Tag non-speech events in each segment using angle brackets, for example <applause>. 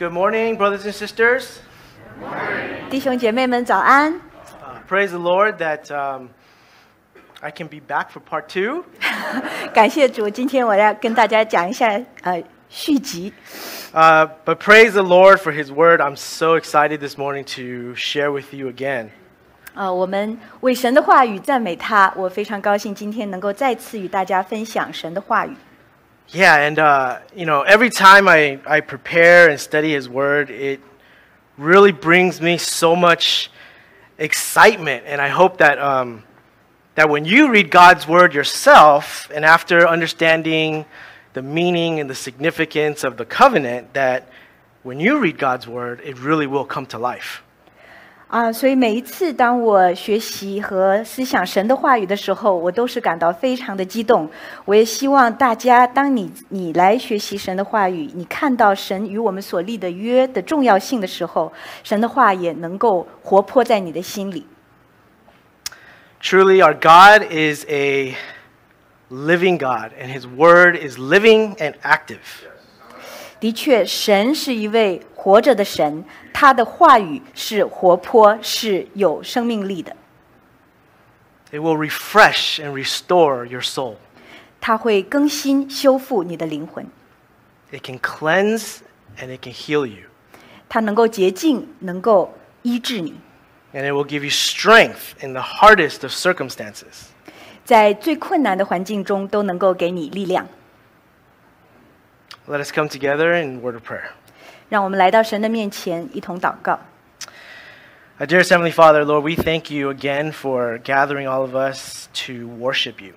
Good morning, brothers and sisters. 弟兄姐妹们早安！ Uh, praise the Lord that um, I can be back for part two. <laughs> 感谢主，今天我要跟大家讲一下呃续集。 Uh, but praise the Lord for His word. I'm so excited this morning to share with you again. 呃，我们为神的话语赞美他，我非常高兴今天能够再次与大家分享神的话语。 Yeah, and uh, you know, every time I, I prepare and study His word, it really brings me so much excitement. And I hope that, um, that when you read God's word yourself, and after understanding the meaning and the significance of the covenant, that when you read God's word, it really will come to life. 啊，所以每一次当我学习和思想神的话语的时候，我都是感到非常的激动。我也希望大家，当你你来学习神的话语，你看到神与我们所立的约的重要性的时候，神的话也能够活泼在你的心里。Truly, our God is a living God, and His word is living and active. 的确，神是一位活着的神，他的话语是活泼，是有生命力的， It will refresh and restore your soul. 他会更新、修复你的灵魂， It can cleanse and it can heal you. 他能够洁净，能够医治你， And it will give you strength in the hardest of circumstances. 在最困难的环境中都能够给你力量。 Let us come together in word of prayer. 让我们来到神的面前，一同祷告。 Our dearest Heavenly Father, Lord, we thank you again for gathering all of us to worship you.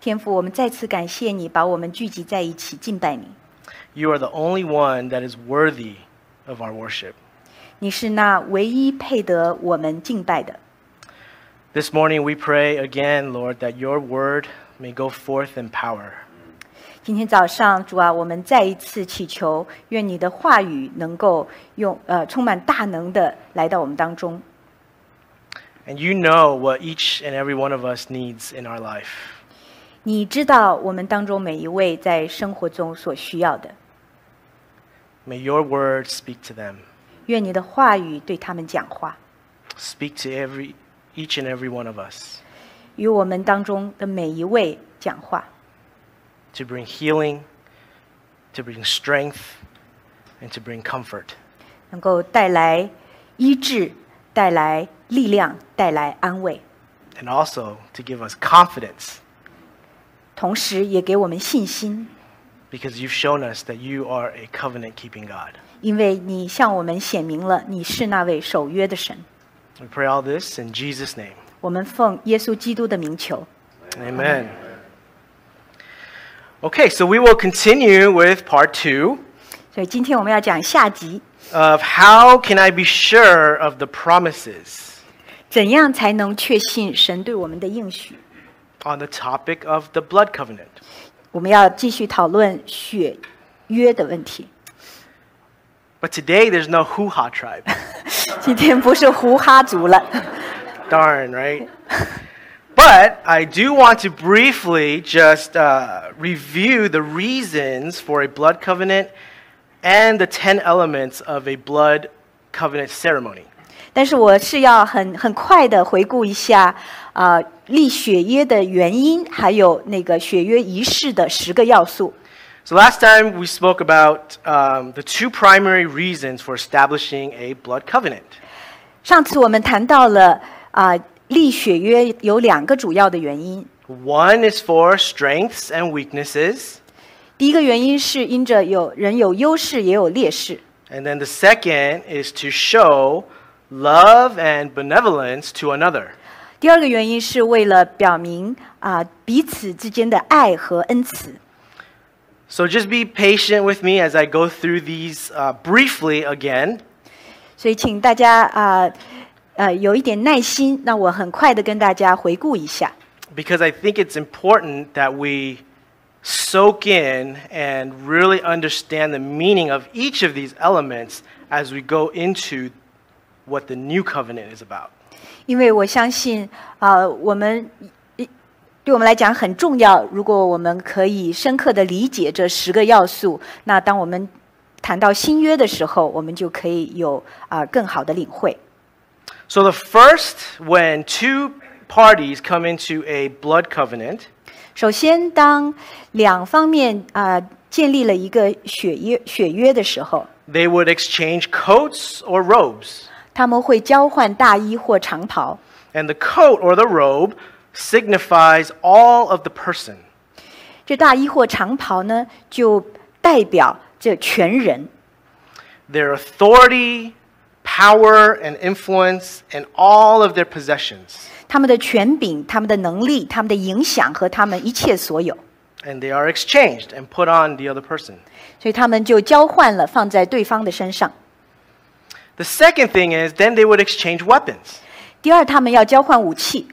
天父，我们再次感谢你，把我们聚集在一起敬拜你。 You are the only one that is worthy of our worship. 你是那唯一配得我们敬拜的。 This morning we pray again, Lord, that your word may go forth in power. 今天早上，主啊，我们再一次祈求，愿你的话语能够用呃充满大能的来到我们当中。 And you know what each and every one of us needs in our life. 你知道我们当中每一位在生活中所需要的， May your word speak to them. 愿你的话语对他们讲话， Speak to every each and every one of us 与我们当中的每一位讲话， to bring healing, to bring strength, and to bring comfort. 能够带来医治，带来力量，带来安慰， And also to give us confidence 同时也给我们信心， because you've shown us that you are a covenant keeping God. 因为你向我们显明了你是那位守约的神。 We pray all this in Jesus' name. 我们奉耶稣基督的名求。 Amen. Okay, so we will continue with part two 所以今天我们要讲下集， of how can I be sure of the promises 怎样才能确信神对我们的应许？ on the topic of the blood covenant. 我们要继续讨论血约的问题。 But today there's no hoo ha tribe. <laughs> 今天不是胡哈族了， Darn, right? <laughs> But I do want to briefly just uh, review the reasons for a blood covenant and the 10 elements of a blood covenant ceremony. 但是我是要很很快的回顾一下，啊、立血约的原因，还有那个血约仪式的十个要素。 So last time we spoke about um, the two primary reasons for establishing a blood covenant. 上次我们谈到了啊、 立血约有两个主要的原因。 One is for strengths and weaknesses, 第一个原因是因着有人有优势也有劣势， and then the second is to show love and benevolence to another. 第二个原因是为了表明啊、彼此之间的爱和恩慈。 So just be patient with me as I go through these uh, briefly again. 所以请大家啊 呃有一点耐心，那我很快的跟大家回顾一下。because I think it's important that we soak in and really understand the meaning of each of these elements as we go into what the new covenant is about. 因为我相信啊、我们对我们来讲很重要。如果我们可以深刻的理解这十个要素，那当我们谈到新约的时候，我们就可以有啊、更好的领会。So the first, when two parties come into a blood covenant, 首先，当两方面啊、建立了一个血约血约的时候， they would exchange coats or robes. 他们会交换大衣或长袍。 And the coat or the robe signifies all of the person. 这大衣或长袍呢，就代表这全人， their authority, power, and influence, and all of their possessions. 他们的权柄、他们的能力、他们的影响和他们一切所有， And they are exchanged and put on the other person. 所以他们就交换了，放在对方的身上。 The second thing is then they would exchange weapons. 第二，他们要交换武器，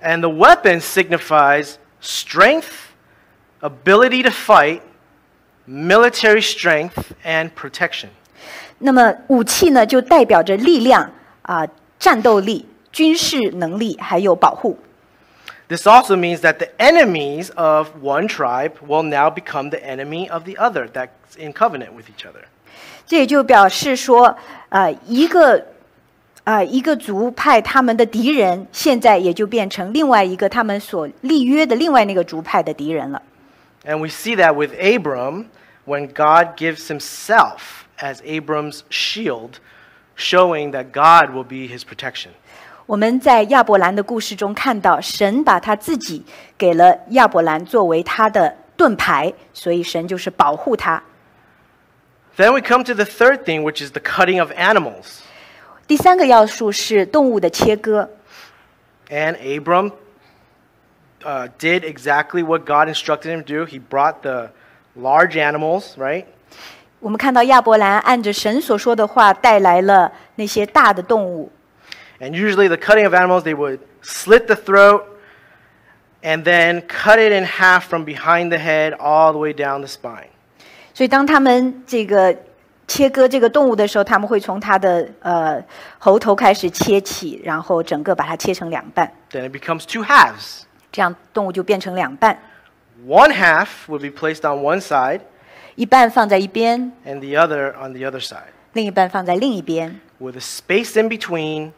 And the weapon signifies strength, ability to fight, military strength, and protection. 那么武器呢，就代表着力量啊、战斗力、军事能力，还有保护。This also means that the enemies of one tribe will now become the enemy of the other that's in covenant with each other. 这也就表示说，呃，一个啊、一个族派他们的敌人，现在也就变成另外一个他们所立约的另外那个族派的敌人了。And we see that with Abram when God gives himself as Abram's shield, showing that God will be his protection. 我们在亚伯兰的故事中看到，神把他自己给了亚伯兰作为他的盾牌，所以神就是保护他。 Then we come to the third thing, which is the cutting of animals. 第三个要素是动物的切割。 And Abram uh, did exactly what God instructed him to do. He brought the large animals, right? 我们看到亚伯兰按着神所说的话带来了那些大的动物， And usually, the cutting of animals, they would slit the throat and then cut it in half from behind the head all the way down the spine. 所以当他们这个切割这个动物的时候，他们会从它的呃喉头开始切起，然后整个把它切成两半， Then it becomes two halves. 这样动物就变成两半， One half would be placed on one side 一半放在一边， and the other on the other side, 另一半放在另一边， with a space in between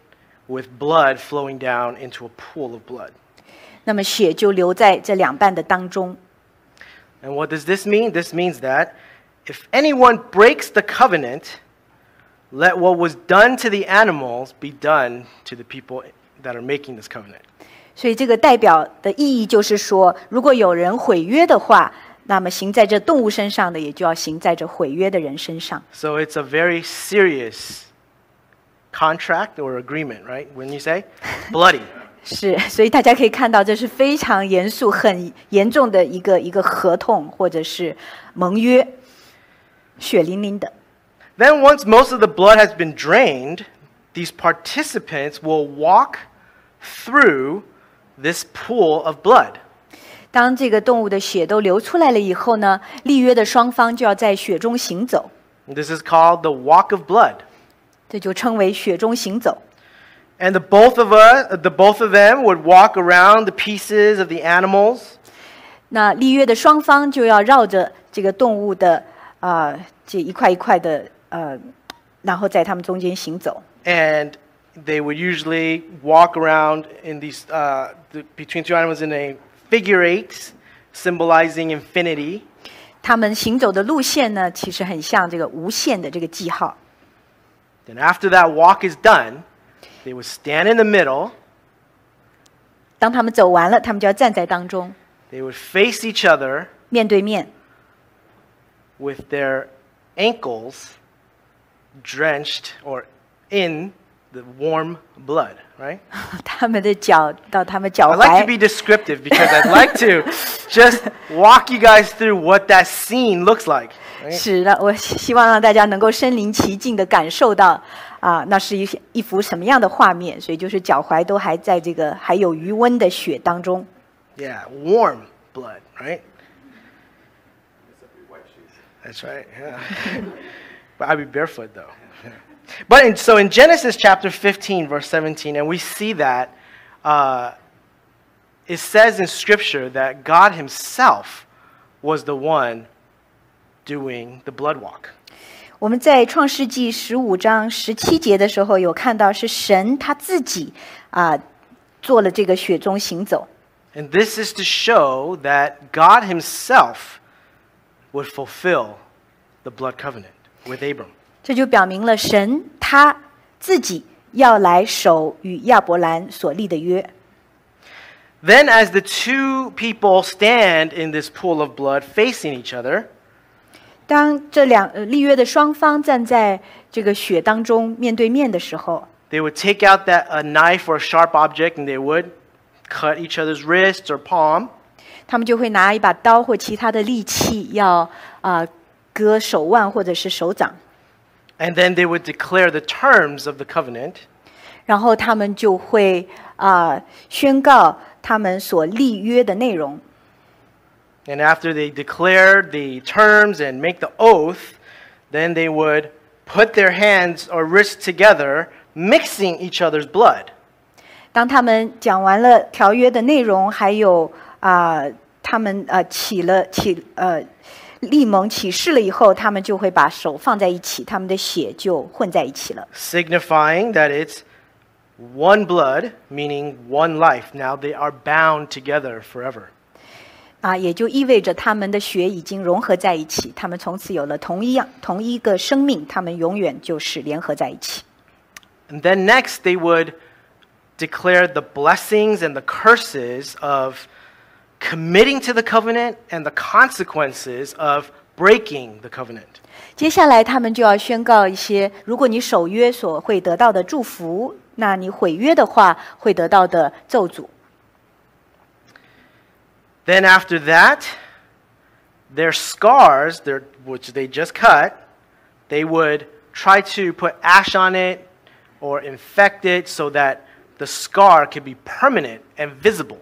with blood flowing down into a pool of blood. 那么血就流在这两半的当中。 And what does this mean? This means that if anyone breaks the covenant, let what was done to the animals be done to the people that are making this covenant. 所以这个代表的意义就是说，如果有人毁约的话， 那么行在这动物身上的，也就要行在这毁约的人身上。So it's a very serious contract or agreement, right? When you say bloody. 是，所以大家可以看到，这是非常严肃、很严重的一个一个合同或者是盟约，血淋淋的。Then, once most of the blood has been drained, these participants will walk through this pool of blood. 当这个动物的血都流出来了以后呢，立约的双方就要在血中行走，This is called the walk of blood. 这就称为血中行走。And the both of us, the both of them would walk around the pieces of the animals, 那立约的双方就要绕着这个动物的啊、呃这一块一块的呃，然后在他们中间行走。and they would usually walk around in these uh, the, between two animals in a figure eight, symbolizing infinity. 他们行走的路线呢，其实很像这个无限的这个记号。 Then, after that walk is done, they would stand in the middle. 当他们走完了，他们就要站在当中， They would face each other 面对面， with their ankles drenched or in the warm blood, right? <laughs> 他们的脚到他们脚 I like to 踝 be descriptive because I'd like to <laughs> just walk you guys through what that scene looks like. right? 是的，我希希望让大家能够身临其境的感受到啊，那是一一幅什么样的画面。所以就是脚踝都还在这个还有余温的血当中。 Yeah, warm blood, right? That's right. Yeah. <laughs> but I'd be barefoot though. But in, so in Genesis chapter 15, verse 17, and we see that uh, it says in Scripture that God Himself was the one doing the blood walk. 我们在创世纪十五章十七节的时候有看到，是神他自己啊、做了这个雪中行走。 And this is to show that God Himself would fulfill the blood covenant with Abram. 这就表明了神他自己要来守与亚伯兰所立的约。Then, as the two people stand in this pool of blood facing each other, 当这两呃立约的双方站在这个雪当中面对面的时候，they would take out that a knife or a sharp object and they would cut each other's wrists or palm. 他们就会拿一把刀或其他的利器要啊、割手腕或者是手掌，And then they would declare the terms of the covenant. 然后他们就会啊、宣告他们所立约的内容。 And after they declare the terms and make the oath, then they would put their hands or wrists together, mixing each other's blood. 当他们讲完了条约的内容，还有啊、他们呃起了起呃 立盟起誓了以后，他们就会把手放在一起，他们的血就混在一起了。 signifying that it's one blood, meaning one life. Now they are bound together forever. 啊，也就意味着他们的血已经融合在一起，他们从此有了同一样同一个生命，他们永远就是联合在一起。 And then next, they would declare the blessings and the curses of committing to the covenant and the consequences of breaking the covenant. 接下来，他们就要宣告一些，如果你守约所会得到的祝福，那你毁约的话会得到的咒诅。 Then after that, their scars, their, which they just cut, they would try to put ash on it or infect it so that the scar could be permanent and visible.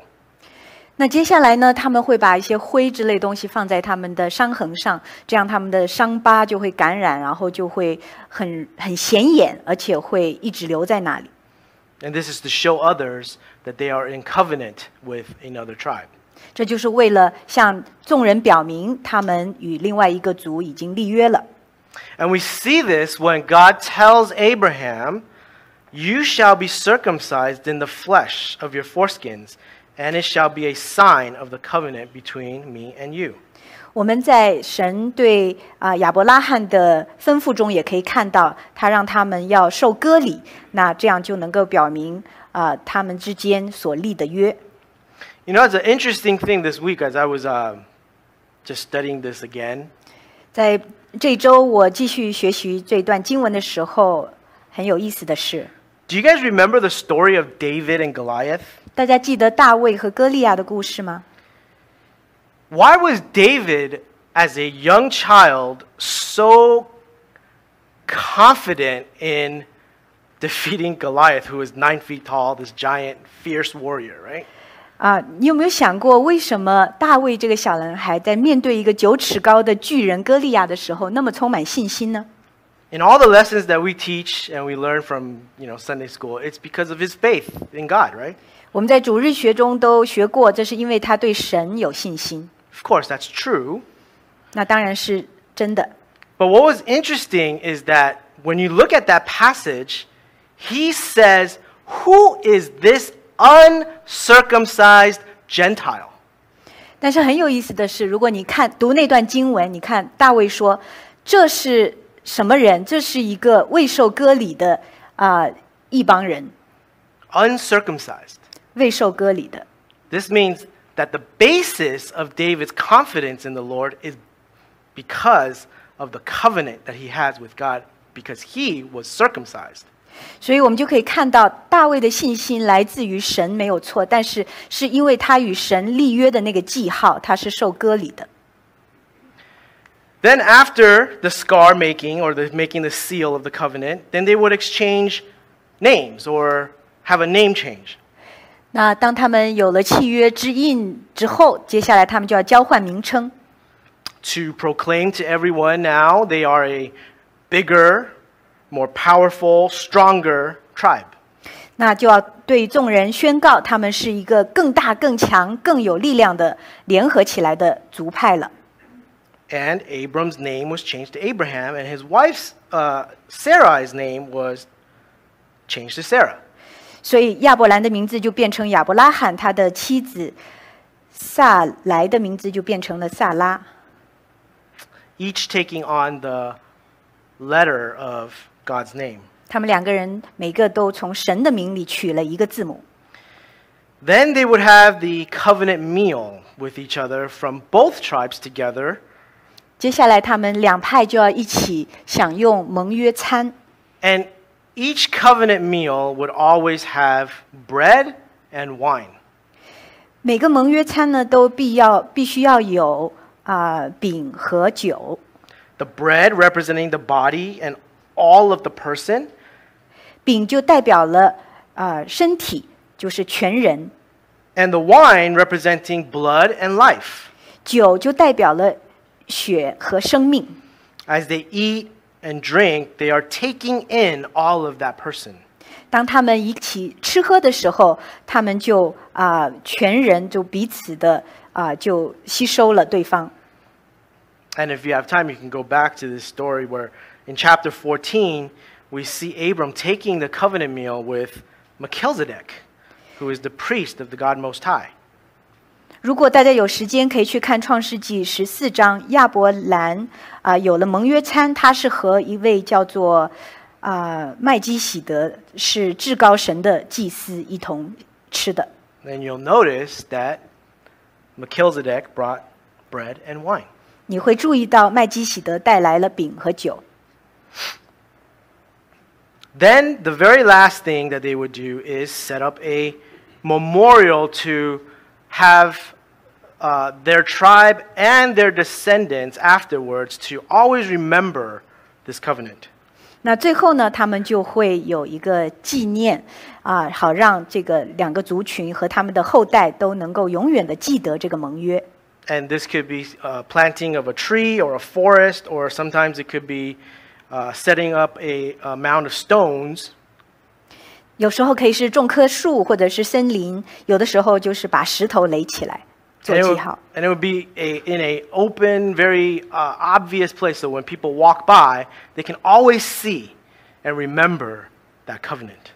那接下来呢，他们会把一些灰之类东西放在他们的伤痕上，这样他们的伤疤就会感染，然后就会很很显眼，而且会一直留在那里。 And this is to show others that they are in covenant with another tribe. 这就是为了向众人表明，他们与另外一个族已经立约了。 And we see this when God tells Abraham, You shall be circumcised in the flesh of your foreskins, and it shall be a sign of the covenant between me and you. 我们在神对啊、亚伯拉罕的吩咐中也可以看到，他让他们要受割礼，那这样就能够表明啊、他们之间所立的约。 You know, it's an interesting thing this week as I was uh, just studying this again. 在这周我继续学习这段经文的时候，很有意思的是， Do you guys remember the story of David and Goliath? 大家记得大卫和歌利亚的故事吗？ Why was David, as a young child, so confident in defeating Goliath, who was nine feet tall, this giant, fierce warrior, right? 啊，你有没有想过，为什么大卫这个小男孩在面对一个九尺高的巨人歌利亚的时候，那么充满信心呢？ In all the lessons that we teach and we learn from, you know, Sunday school, it's because of his faith in God, right? 我们在主日学中都学过，这是因为他对神有信心。Of course, that's true. 那当然是真的。But what was interesting is that when you look at that passage, he says, Who is this uncircumcised Gentile? 但是很有意思的是，如果你看读那段经文，你看大卫说：“这是什么人？这是一个未受割礼的啊、一帮人，Uncircumcised. 未受割礼的。 This means that the basis of David's confidence in the Lord is because of the covenant that he has with God, because he was circumcised. ”所以我们就可以看到大卫的信心来自于神，没有错。但是是因为他与神立约的那个记号，他是受割礼的。 Then, after the scar making or the making the seal of the covenant, then they would exchange names or have a name change. 那当他们有了契约之印之后，接下来他们就要交换名称。 to proclaim to everyone now they are a bigger, more powerful, stronger tribe. 那就要对众人宣告，他们是一个更大、更强、更有力量的联合起来的族派了。 and Abram's name was changed to Abraham, and his wife's uh, Sarai's name was changed to Sarah. 所以亚伯兰的名字就变成亚伯拉罕，他的妻子萨莱的名字就变成了萨拉。each taking on the letter of God's name. 他们两个人每个都从神的名里取了一个字母。Then they would have the covenant meal with each other from both tribes together, 接下来他们两派就要一起享用盟约餐，and each covenant meal would always have bread and wine. 每个盟约餐呢都必要必须要有啊、饼和酒。 The bread representing the body and all of the person, 饼就代表了啊、身体，就是全人； and the wine representing blood and life. 酒就代表了血和生命。 As they eat and drink, they are taking in all of that person. 当他们一起吃喝的时候，他们就啊、全人就彼此的啊、就吸收了对方。 And if you have time, you can go back to this story where in chapter 14, we see Abram taking the covenant meal with Melchizedek, who is the priest of the God Most High. 如果大家有时间，可以去看《创世纪》十四章，亚伯兰啊、有了盟约餐，他是和一位叫做啊、麦基喜德是至高神的祭司一同吃的。 Then you'll notice that Melchizedek brought bread and wine. 你会注意到麦基喜德带来了饼和酒。 Then the very last thing that they would do is set up a memorial to have uh, their tribe and their descendants afterwards to always remember this covenant. 那最后呢，他们就会有一个纪念啊，好让这个两个族群和他们的后代都能够永远的记得这个盟约。 And this could be uh, planting of a tree or a forest, or sometimes it could be uh, setting up a, a mound of stones 有时候可以是种棵树，或者是森林；有的时候就是把石头垒起来做 And it, 记 would, 号。 and it would be a, in a open, very uh, obvious place, so when people walk by, they can always see and remember that covenant.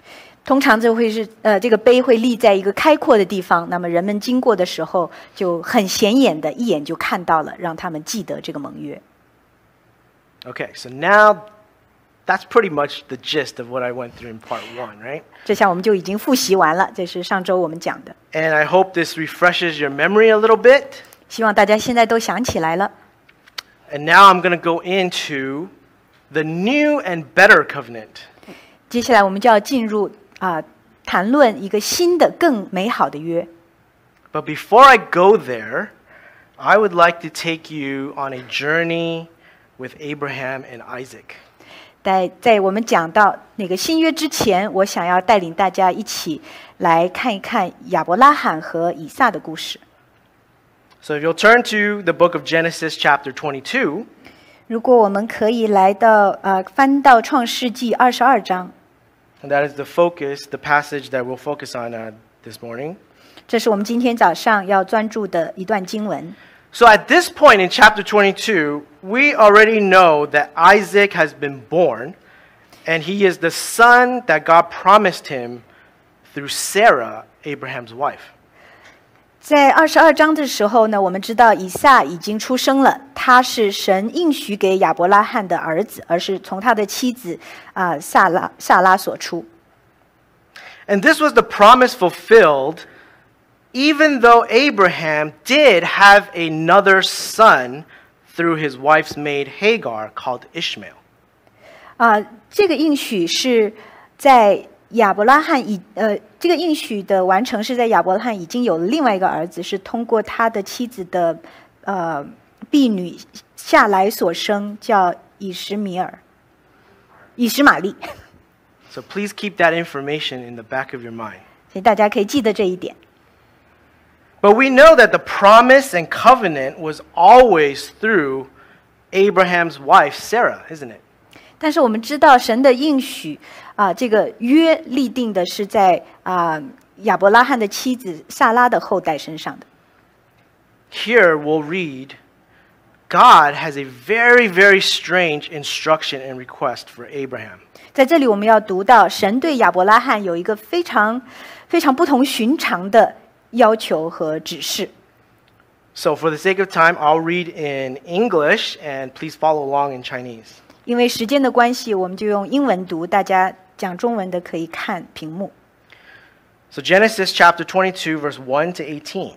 通常就会是呃，这个碑会立在一个开阔的地方，那么人们经过的时候就很显眼的，一眼就看到了，让他们记得这个盟约。 Okay, so now that's pretty much the gist of what I went through in part one, right? 这下我们就已经复习完了，这是上周我们讲的， And I hope this refreshes your memory a little bit. 希望大家现在都想起来了。 And now I'm going to go into the new and better covenant. 接下来我们就要进入啊、谈论一个新的、更美好的约。 But before I go there, I would like to take you on a journey with Abraham and Isaac. 在在我们讲到那个新约之前，我想要带领大家一起来看一看亚伯拉罕和以撒的故事。So if you'll turn to the book of Genesis, chapter twenty two，如果我们可以来到呃翻到创世纪二十二章，and that is the focus, the passage that we'll focus on uh, this morning. 这是我们今天早上要专注的一段经文。So at this point in chapter 22, we already know that Isaac has been born, and he is the son that God promised him through Sarah, Abraham's wife. 在二十二章的时候呢，我们知道以撒已经出生了，他是神应许给亚伯拉罕的儿子，而是从他的妻子啊、萨拉萨拉所出。 And this was the promise fulfilled, even though Abraham did have another son through his wife's maid Hagar called Ishmael. 啊、这个应许是在亚伯拉罕已呃，这个应许的完成是在亚伯拉罕已经有了另外一个儿子，是通过他的妻子的呃婢女夏来所生，叫以实米尔，以实玛利。 So please keep that information in the back of your mind. 所以大家可以记得这一点。 But we know that the promise and covenant was always through Abraham's wife, Sarah, isn't it? 但是我们知道神的应许啊、这个约立定的是在啊、亚伯拉罕的妻子萨拉的后代身上的。 Here we'll read God has a very, very strange instruction and request for Abraham. 在这里，我们要读到神对亚伯拉罕有一个非常非常不同寻常的 要求和指示。 So, for the sake of time, I'll read in English and please follow along in Chinese. 因为时间的关系，我们就用英文读，大家讲中文的可以看屏幕。 So, Genesis chapter 22, verse 1 to 18.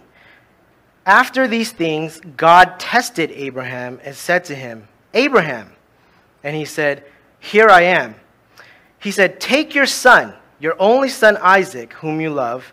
After these things, God tested Abraham and said to him, Abraham. And he said, Here I am. He said, Take your son, your only son Isaac, whom you love,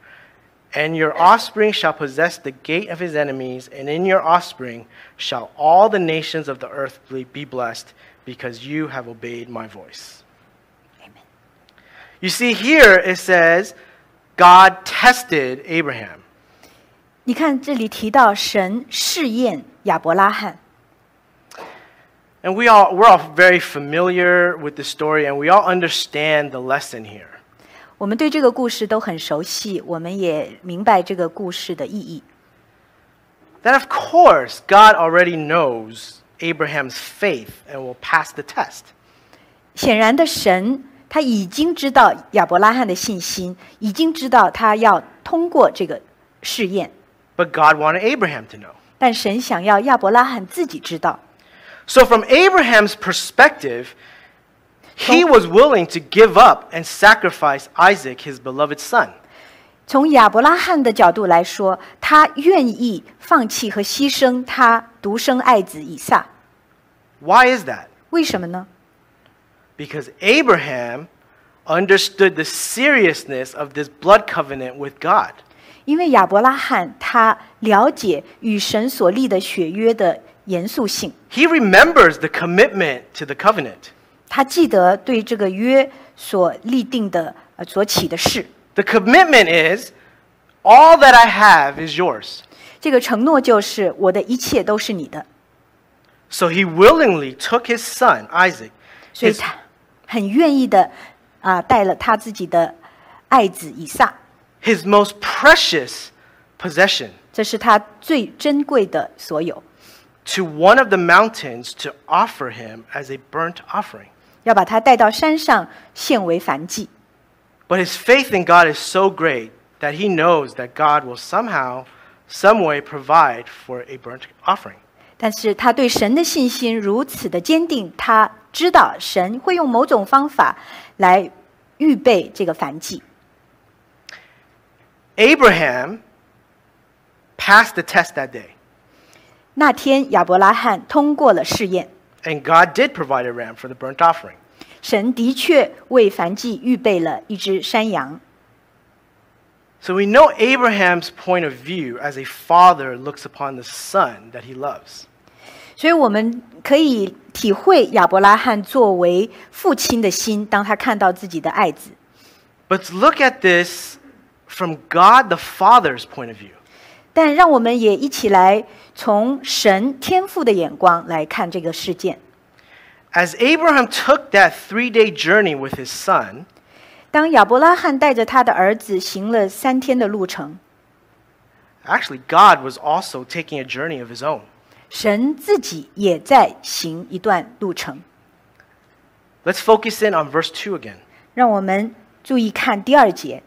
And your offspring shall possess the gate of his enemies, and in your offspring shall all the nations of the earth be blessed, because you have obeyed my voice. Amen. You see, here it says, God tested Abraham. 你看这里提到神试验亚伯拉罕， And we all, we're all very familiar with the story, and we all understand the lesson here. 我们对这个故事都很熟悉，我们也明白这个故事的意义。 That, of course, God already knows Abraham's faith and will pass the test. 显然的，神他已经知道亚伯拉罕的信心，已经知道他要通过这个试验， But God wanted Abraham to know. 但神想要亚伯拉罕自己知道。 So, from Abraham's perspective, he was willing to give up and sacrifice Isaac, his beloved son. 从亚伯拉罕的角度来说，他愿意放弃和牺牲他独生爱子以撒。 Why is that? 为什么呢？ Because Abraham understood the seriousness of this blood covenant with God. 因为亚伯拉罕他了解与神所立的血约的严肃性， He remembers the commitment to the covenant. 他记得对这个约所立定的呃所起的事。 The commitment is all that I have is yours. 这个承诺就是我的一切都是你的， So he willingly took his son, Isaac, 所以 his, 他很愿意的啊带了他自己的爱子以撒， his most precious possession, 这是他最珍贵的所有， to one of the mountains to offer him as a burnt offering. 要把他带到山上献为燔祭。But his faith in God is so great that he knows that God will somehow, some way provide for a burnt offering. 但是他对神的信心如此的坚定，他知道神会用某种方法来预备这个燔祭。Abraham passed the test that day, 那天亚伯拉罕通过了试验，and God did provide a ram for the burnt offering. 神的确为燔祭预备了一只山羊。 So we know Abraham's point of view as a father looks upon the son that he loves. 所以我们可以体会亚伯拉罕作为父亲的心，当他看到自己的爱子。 But look at this from God the Father's point of view. 但让我们也一起来从神天赋的眼光来看这个事件。 As Abraham took that three day journey with his son, 当亚伯拉罕带着他的儿子行了三天的路程， actually, God was also taking a journey of his own. 神自己也在行一段路程。 Let's focus in on verse 2 again. 让我们注意看第二节。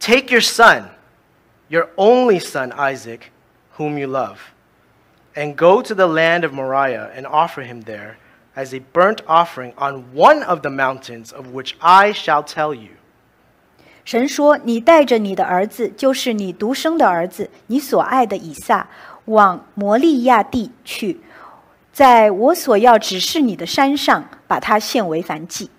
Take your son, your only son Isaac, whom you love, and go to the land of Moriah and offer him there as a burnt offering on one of the mountains of which I shall tell you. 神说：“你带着你的儿子，就是你独生的儿子，你所爱的以撒，往摩利亚地去，在我所要指示你的山上，把他献为燔祭。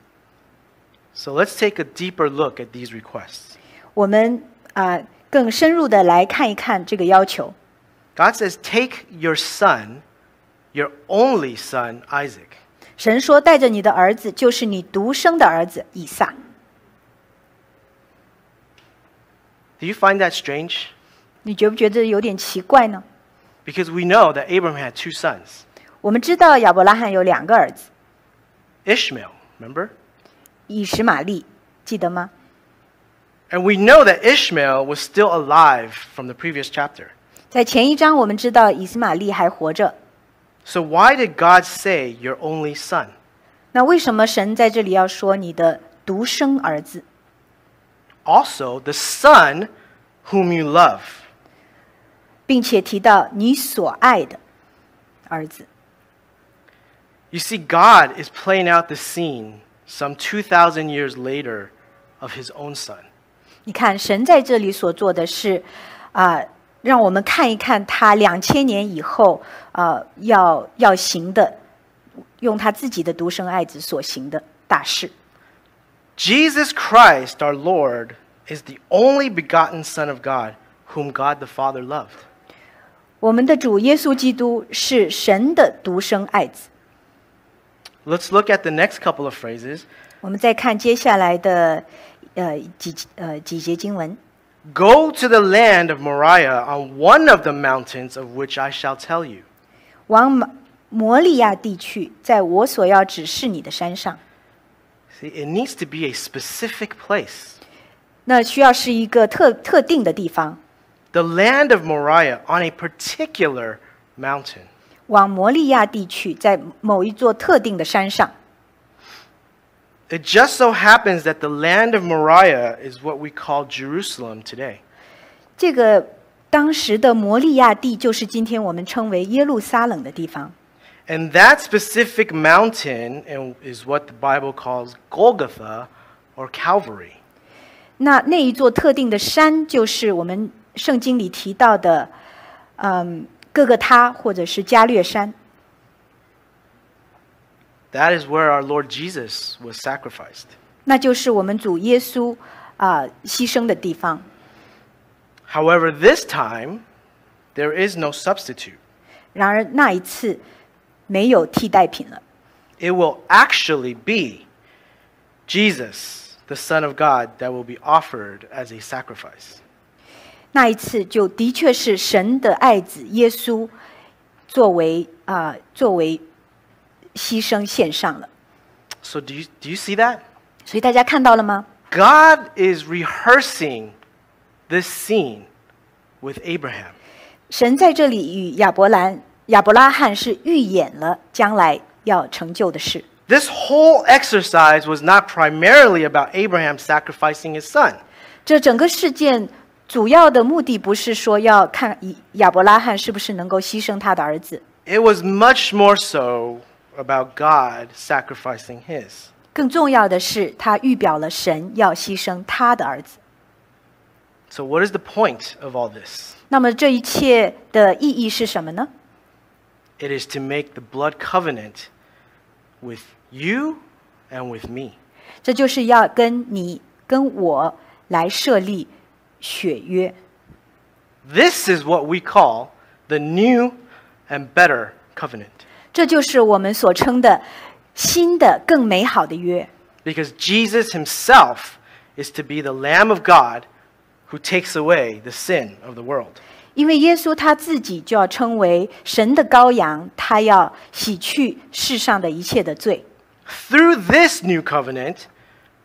So let's take a deeper look at these requests. ”我们啊、 更深入的来看一看这个要求。 God says, Take your son, your only son, Isaac. 神说：“带着你的儿子，就是你独生的儿子以撒。 Do you find that strange? ”你觉不觉得有点奇怪呢？ Because we know that Abraham had two sons 我们知道亚伯拉罕有两个儿子， Ishmael, remember? 以实玛利，记得吗？ And we know that Ishmael was still alive from the previous chapter. 在前一章我们知道以斯玛利还活着， So why did God say your only son? 那为什么神在这里要说你的独生儿子， Also, the son whom you love. 并且提到你所爱的儿子？ You see, God is playing out the scene some 2,000 years later of his own son. 你看，神在这里所做的是，啊、让我们看一看他两千年以后，啊，要要行的，用他自己的独生爱子所行的大事。Jesus Christ, our Lord, is the only begotten Son of God whom God the Father loved. 我们的主耶稣基督是神的独生爱子。Let's look at the next couple of phrases. 我们再看接下来的呃几呃几节经文。 Go to the land of Moriah on one of the mountains of which I shall tell you. 往摩摩利亚地去，在我所要指示你的山上。 See, it needs to be a specific place. 那需要是一个特特定的地方， The land of Moriah on a particular mountain. 往摩利亚地去，在某一座特定的山上。 it just so happens that the land of Moriah is what we call Jerusalem today. 这个当时的摩利亚地就是今天我们称为耶路撒冷的地方。And that specific mountain is what the Bible calls Golgotha or Calvary. 那那一座特定的山就是我们圣经里提到的，嗯，各各他或者是加略山。That is where our Lord Jesus was sacrificed. 那就是我们主耶稣啊、牺牲的地方。 However, this time, there is no substitute. 然而那一次没有替代品了， It will actually be Jesus, the Son of God, that will be offered as a sacrifice. 那一次就的确是神的爱子耶稣作为啊、作为 牺牲献上了。 So, do you, do you see that? 所以大家看到了吗？ God is rehearsing this scene with Abraham. 神在这里与亚伯兰、亚伯拉罕是预演了将来要成就的事。 This whole exercise was not primarily about Abraham sacrificing his son. 这整个事件主要的目的不是说要看以亚伯拉罕是不是能够牺牲他的儿子， It was much more so about God sacrificing his. 更重要的是他预表了神要牺牲他的儿子。 So, what is the point of all this? 那么这一切的意义是什么呢？ It is to make the blood covenant with you and with me. 这就是要跟你跟我来设立血约。 This is what we call the new and better covenant. 这就是我们所称的新的、更美好的约。 Because Jesus himself is to be the Lamb of God who takes away the sin of the world. 因为耶稣他自己就要称为神的羔羊，他要洗去世上的一切的罪。 Through this new covenant,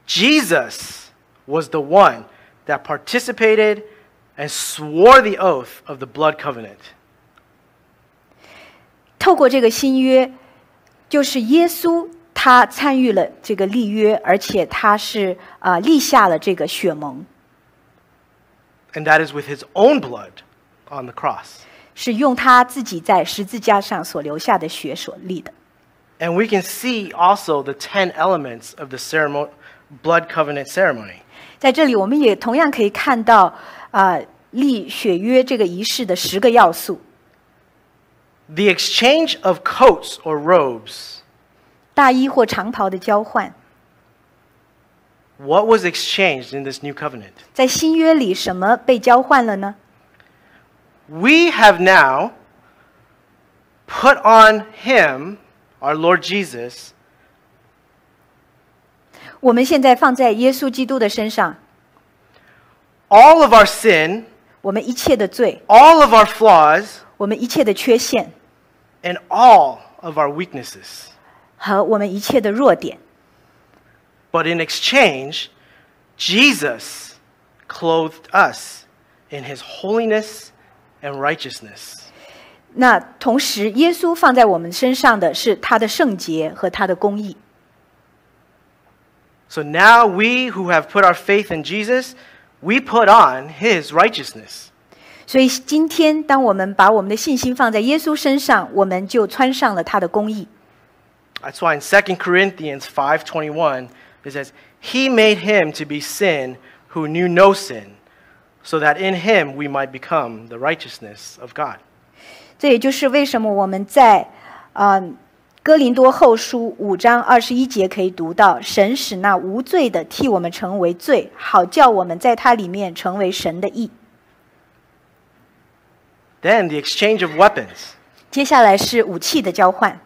Jesus was the one that participated and swore the oath of the blood covenant. 透过这个新约，就是耶稣他参与了这个立约，而且他是啊、呃立下了这个血盟，And that is with his own blood on the cross. 是用他自己在十字架上所留下的血所立的。And we can see also the ten elements of the ceremony, blood covenant ceremony. 在这里，我们也同样可以看到啊、立血约这个仪式的十个要素：The exchange of coats or robes. 大衣或长袍的交换。 What was exchanged in this new covenant? 在新约里，什么被交换了呢？ We have now put on him, our Lord Jesus, 我们现在放在耶稣基督的身上， all of our sin, 我们一切的罪， all of our flaws, 我们一切的缺陷 and all of our weaknesses. 和我们一切的弱点。 But in exchange, Jesus clothed us in his holiness and righteousness. 那同时，耶稣放在我们身上的是他的圣洁和他的公义。 So now we who have put our faith in Jesus, we put on his righteousness. 所以今天，当我们把我们的信心放在耶稣身上，我们就穿上了他的公义。That's why in 2 Corinthians 5:21 it says, "He made him to be sin who knew no sin, so that in him we might become the righteousness of God." 这也就是为什么我们在啊、呃哥林多后书五章二十一节可以读到，神使那无罪的替我们成为罪，好叫我们在他里面成为神的义。Then the exchange of weapons. 接下来是武器的交换。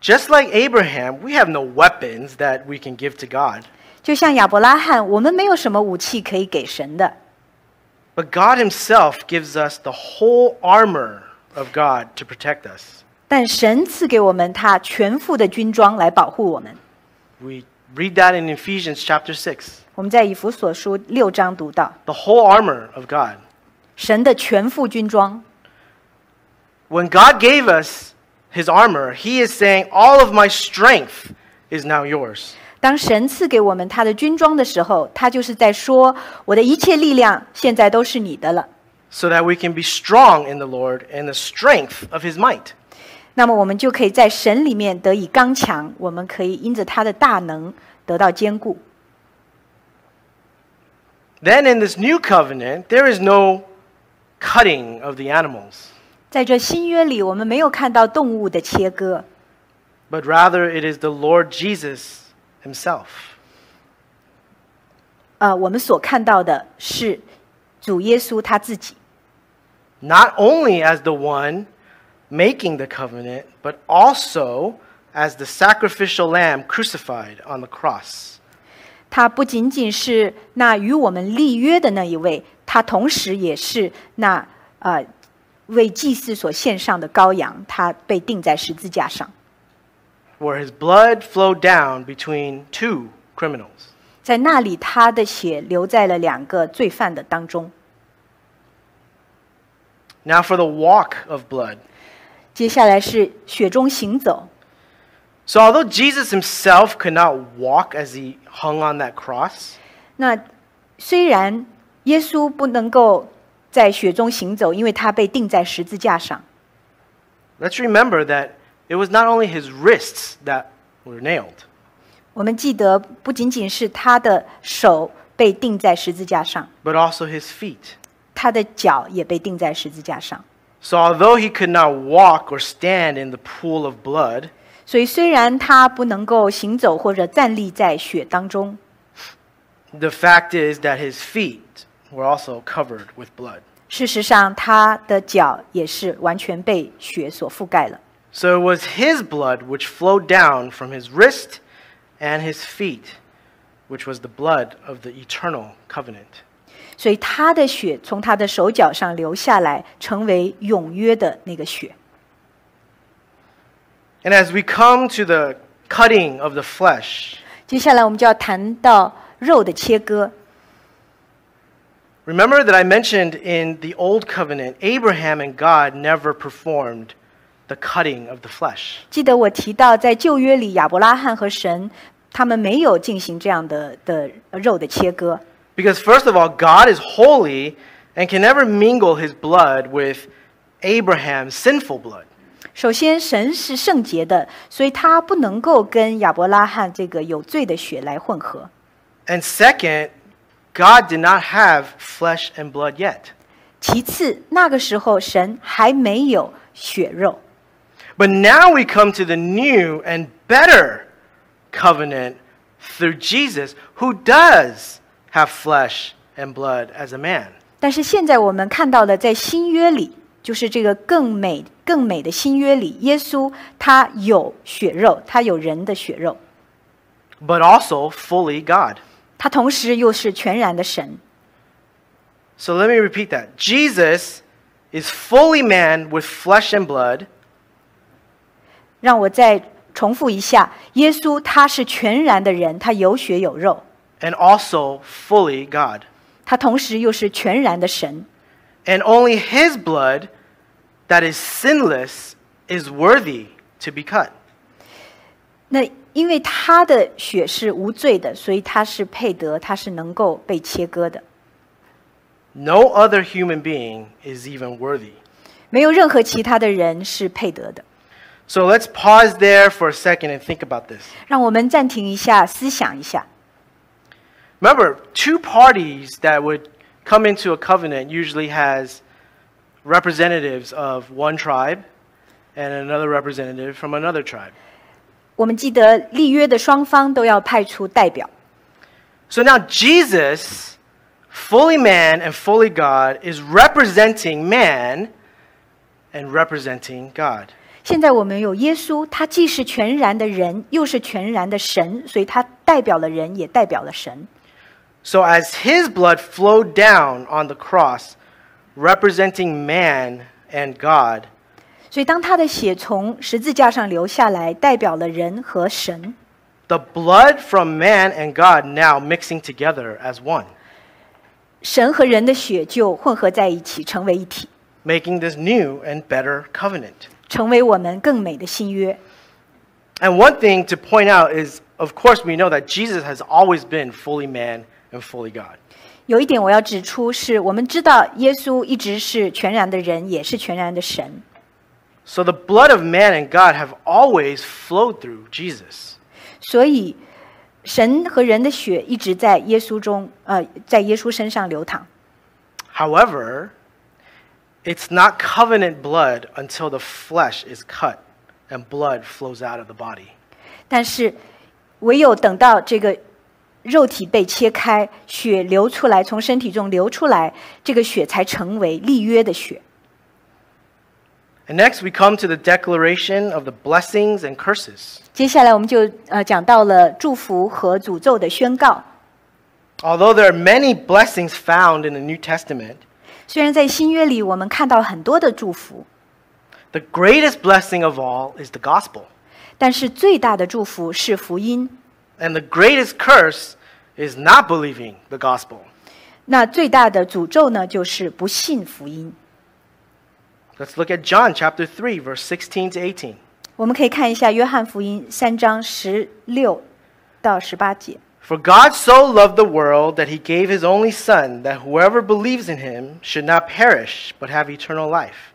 Just like Abraham, we have no weapons that we can give to God. 就像亚伯拉罕，我们没有什么武器可以给神的， But God Himself gives us the whole armor of God to protect us. 但神赐给我们他全副的军装来保护我们。 We read that in Ephesians chapter 6. 我们在以弗所书六章读到 The whole armor of God. 神的全副军装。 When God gave us His armor, He is saying, All of my strength is now yours. 当神赐给我们他的军装的时候，他就是在说：“我的一切力量现在都是你的了。 So that we can be strong in the Lord and the strength of His might. ”那么我们就可以在神里面得以刚强，我们可以因着他的大能得到坚固。 Then in this new covenant, there is no cutting of the animals, 在这新约里，我们没有看到动物的切割， but rather it is the Lord Jesus Himself. 呃，我们所看到的是主耶稣他自己。 not only as the one making the covenant, but also as the sacrificial lamb crucified on the cross. 他不仅仅是那与我们立约的那一位， 他同时也是那呃为祭司所献上的羔羊，他被钉在十字架上， where his blood flowed down between two criminals. 在那里他的血流在了两个罪犯的当中。 Now, for the walk of blood, 接下来是雪中行走， So, although Jesus himself could not walk as he hung on that cross, 那虽然 耶稣不能够在雪中行走，因为他被钉在十字架上。 let's remember that it was not only his wrists that were nailed, 我们记得，不仅仅是他的手被钉在十字架上， but also his feet. 他的脚也被钉在十字架上。 So, although he could not walk or stand in the pool of blood, 所以，虽然他不能够行走或者站立在血当中， the fact is that his feet were also covered with blood. 事实上，他的脚也是完全被血所覆盖了。 So, it was his blood which flowed down from his wrist and his feet, which was the blood of the eternal covenant. 所以，他的血从他的手脚上流下来，成为永约的那个血。 And as we come to the cutting of the flesh, 接下来，我们就要谈到肉的切割。 remember that I mentioned in the Old Covenant, Abraham and God never performed the cutting of the flesh. 记得我提到，在旧约里，亚伯拉罕和神他们没有进行这样的的肉的切割， Because, first of all, God is holy and can never mingle his blood with Abraham's sinful blood. 首先，神是圣洁的，所以他不能够跟亚伯拉罕这个有罪的血来混合。 And second, God did not have flesh and blood yet. 其次，那个时候神还没有血肉， But now we come to the new and better covenant through Jesus, who does have flesh and blood as a man. 但是现在我们看到的，在新约里，就是这个更美、更美的新约里，耶稣他有血肉，他有人的血肉， but also fully God. 他同时又是全然的神。 So let me repeat that. Jesus is fully man with flesh and blood, 让我再重复一下，耶稣他是全然的人，他有血有肉， and also fully God. 他同时又是全然的神。 And only his blood that is sinless is worthy to be cut. 那 因为他的血是无罪的，所以他是配得，他是能够被切割的。 No other human being is even worthy. 没有任何其他的人是配得的。 So let's pause there for a second and think about this. 让我们暂停一下，思想一下。 Remember, two parties that would come into a covenant usually has representatives of one tribe and another representative from another tribe. 我们记得立约的双方都要派出代表， So now Jesus, fully man and fully God, is representing man and representing God. 现在我们有耶稣，他既是全然的人，又是全然的神，所以他代表了人，也代表了神。 So as his blood flowed down on the cross, representing man and God, 所以当他的血从十字架上流下来，代表了人和神。 the blood from man and God now mixing together as one, 神和人的血就混合在一起，成为一体， making this new and better covenant. 成为我们更美的新约。 And one thing to point out is, of course, we know that Jesus has always been fully man and fully God. 有一点我要指出是，我们知道耶稣一直是全然的人，也是全然的神。 So the blood of man and God have always flowed through Jesus. 所以，神和人的血一直在耶稣中，呃，在耶稣身上流淌。 However, it's not covenant blood until the flesh is cut and blood flows out of the body. 但是，唯有等到这个肉体被切开，血流出来，从身体中流出来，这个血才成为立约的血。 And next, we come to the declaration of the blessings and curses. 接下来，我们就呃讲到了祝福和诅咒的宣告。 Although there are many blessings found in the New Testament, 虽然在新约里我们看到很多的祝福， the greatest blessing of all is the gospel. 但是最大的祝福是福音。 And the greatest curse is not believing the gospel. 那最大的诅咒呢，就是不信福音。 Let's look at John chapter 3, verse 16 to 18. 我们可以看一下约翰福音三章十六到十八节。 For God so loved the world that he gave his only Son, that whoever believes in him should not perish, but have eternal life.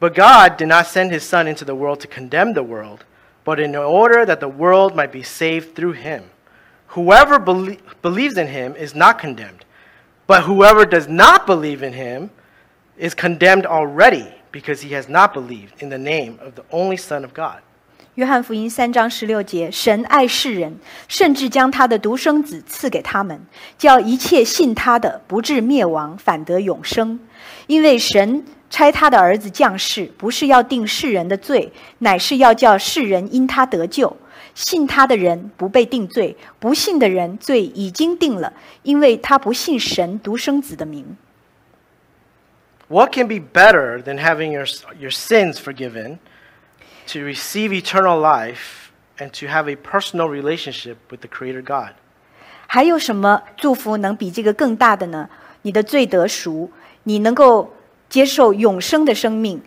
But God did not send his Son into the world to condemn the world, but in order that the world might be saved through him. Whoever belie- believes in him is not condemned, but whoever does not believe in him is condemned already, because he has not believed in the name of the only Son of God. 约翰福音三章十六节：神爱世人，甚至将他的独生子赐给他们，叫一切信他的不至灭亡，反得永生。因为神差他的儿子降世，不是要定世人的罪，乃是要叫世人因他得救。信他的人不被定罪，不信的人罪已经定了，因为他不信神独生子的名。What can be better than having your, your sins forgiven, to receive eternal life, and to have a personal relationship with the Creator God? 还有什么祝福能比这个更大的呢？你的罪得赎，你能够接受永生的生命，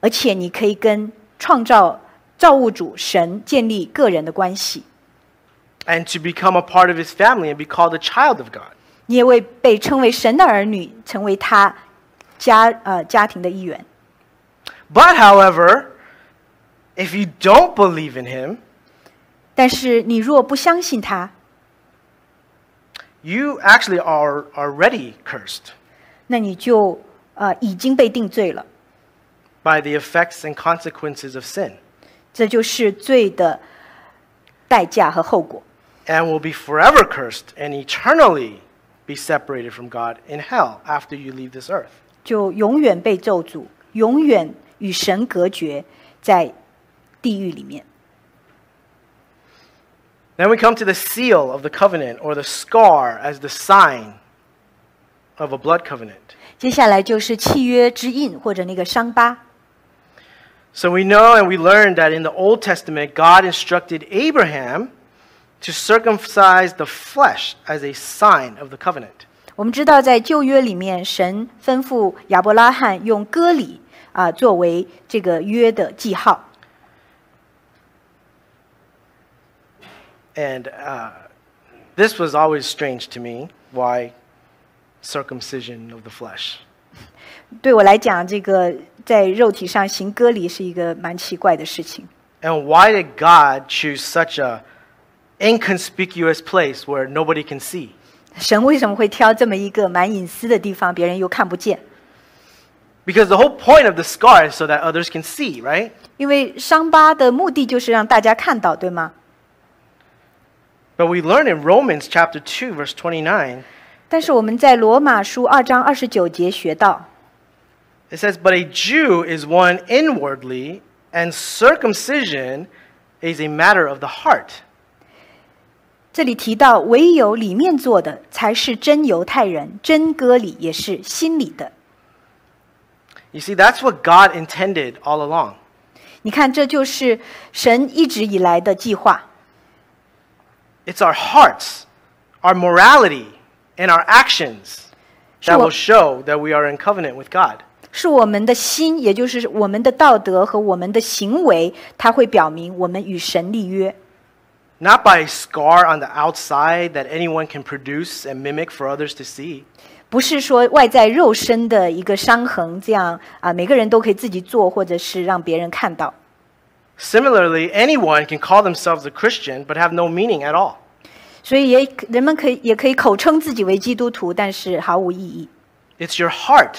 而且你可以跟创造造物主神建立个人的关系， And to become a part of His family and be called a child of God. 你也为被称为神的儿女，成为他 家呃家庭的一员。 But, however, if you don't believe in Him, 但是你若不相信他， you actually are already cursed 那你就呃已经被定罪了。 by the effects and consequences of sin 这就是罪的代价和后果。 and will be forever cursed and eternally be separated from God in hell after you leave this earth. 就永远被咒诅，永远与神隔绝在地狱里面。 Then we come to the seal of the covenant or the scar as the sign of a blood covenant. 接下来就是契约之印或者那个伤疤。 So we know and we learn that in the Old Testament, God instructed Abraham to circumcise the flesh as a sign of the covenant. 我们知道，在旧约里面，神吩咐亚伯拉罕用割礼啊、作为这个约的记号。And uh, this was always strange to me why circumcision of the flesh. 对我来讲，这个在肉体上行割礼是一个蛮奇怪的事情。And why did God choose such a inconspicuous place where nobody can see? 神为什么会挑这么一个蛮隐私的地方，别人又看不见？ Because the whole point of the scar is so that others can see, right? 因为伤疤的目的就是让大家看到，对吗？ But we learn in Romans chapter 2 verse 29, 但是我们在罗马书二章二十九节学到， it says, "But a Jew is one inwardly, and circumcision is a matter of the heart." 这里提到，唯有里面做的才是真犹太人，真割礼也是心里的。You see, that's what God intended all along. 你看，这就是神一直以来的计划，It's our hearts, our morality, and our actions that will show that we are in covenant with God. 是我们的心，也就是我们的道德和我们的行为，它会表明我们与神立约，Not by a scar on the outside that anyone can produce and mimic for others to see. 不是说外在肉身的一个伤痕，这样啊，每个人都可以自己做，或者是让别人看到。 Similarly, anyone can call themselves a Christian but have no meaning at all. 所以也人们可以也可以口称自己为基督徒，但是毫无意义。 It's your heart,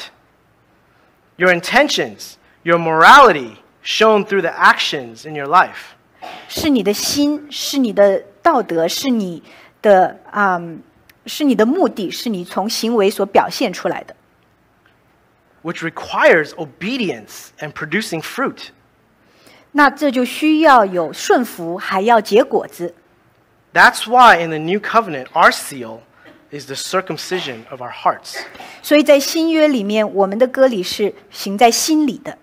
your intentions, your morality shown through the actions in your life. 是你的心，是你的道德，是你的啊、嗯是你的目的，是你从行为所表现出来的。 which requires obedience and producing fruit. 那这就需要有顺服，还要结果子。 That's why in the new covenant, our seal is the circumcision of our hearts. 所以在新约里面，我们的割礼是行在心里的，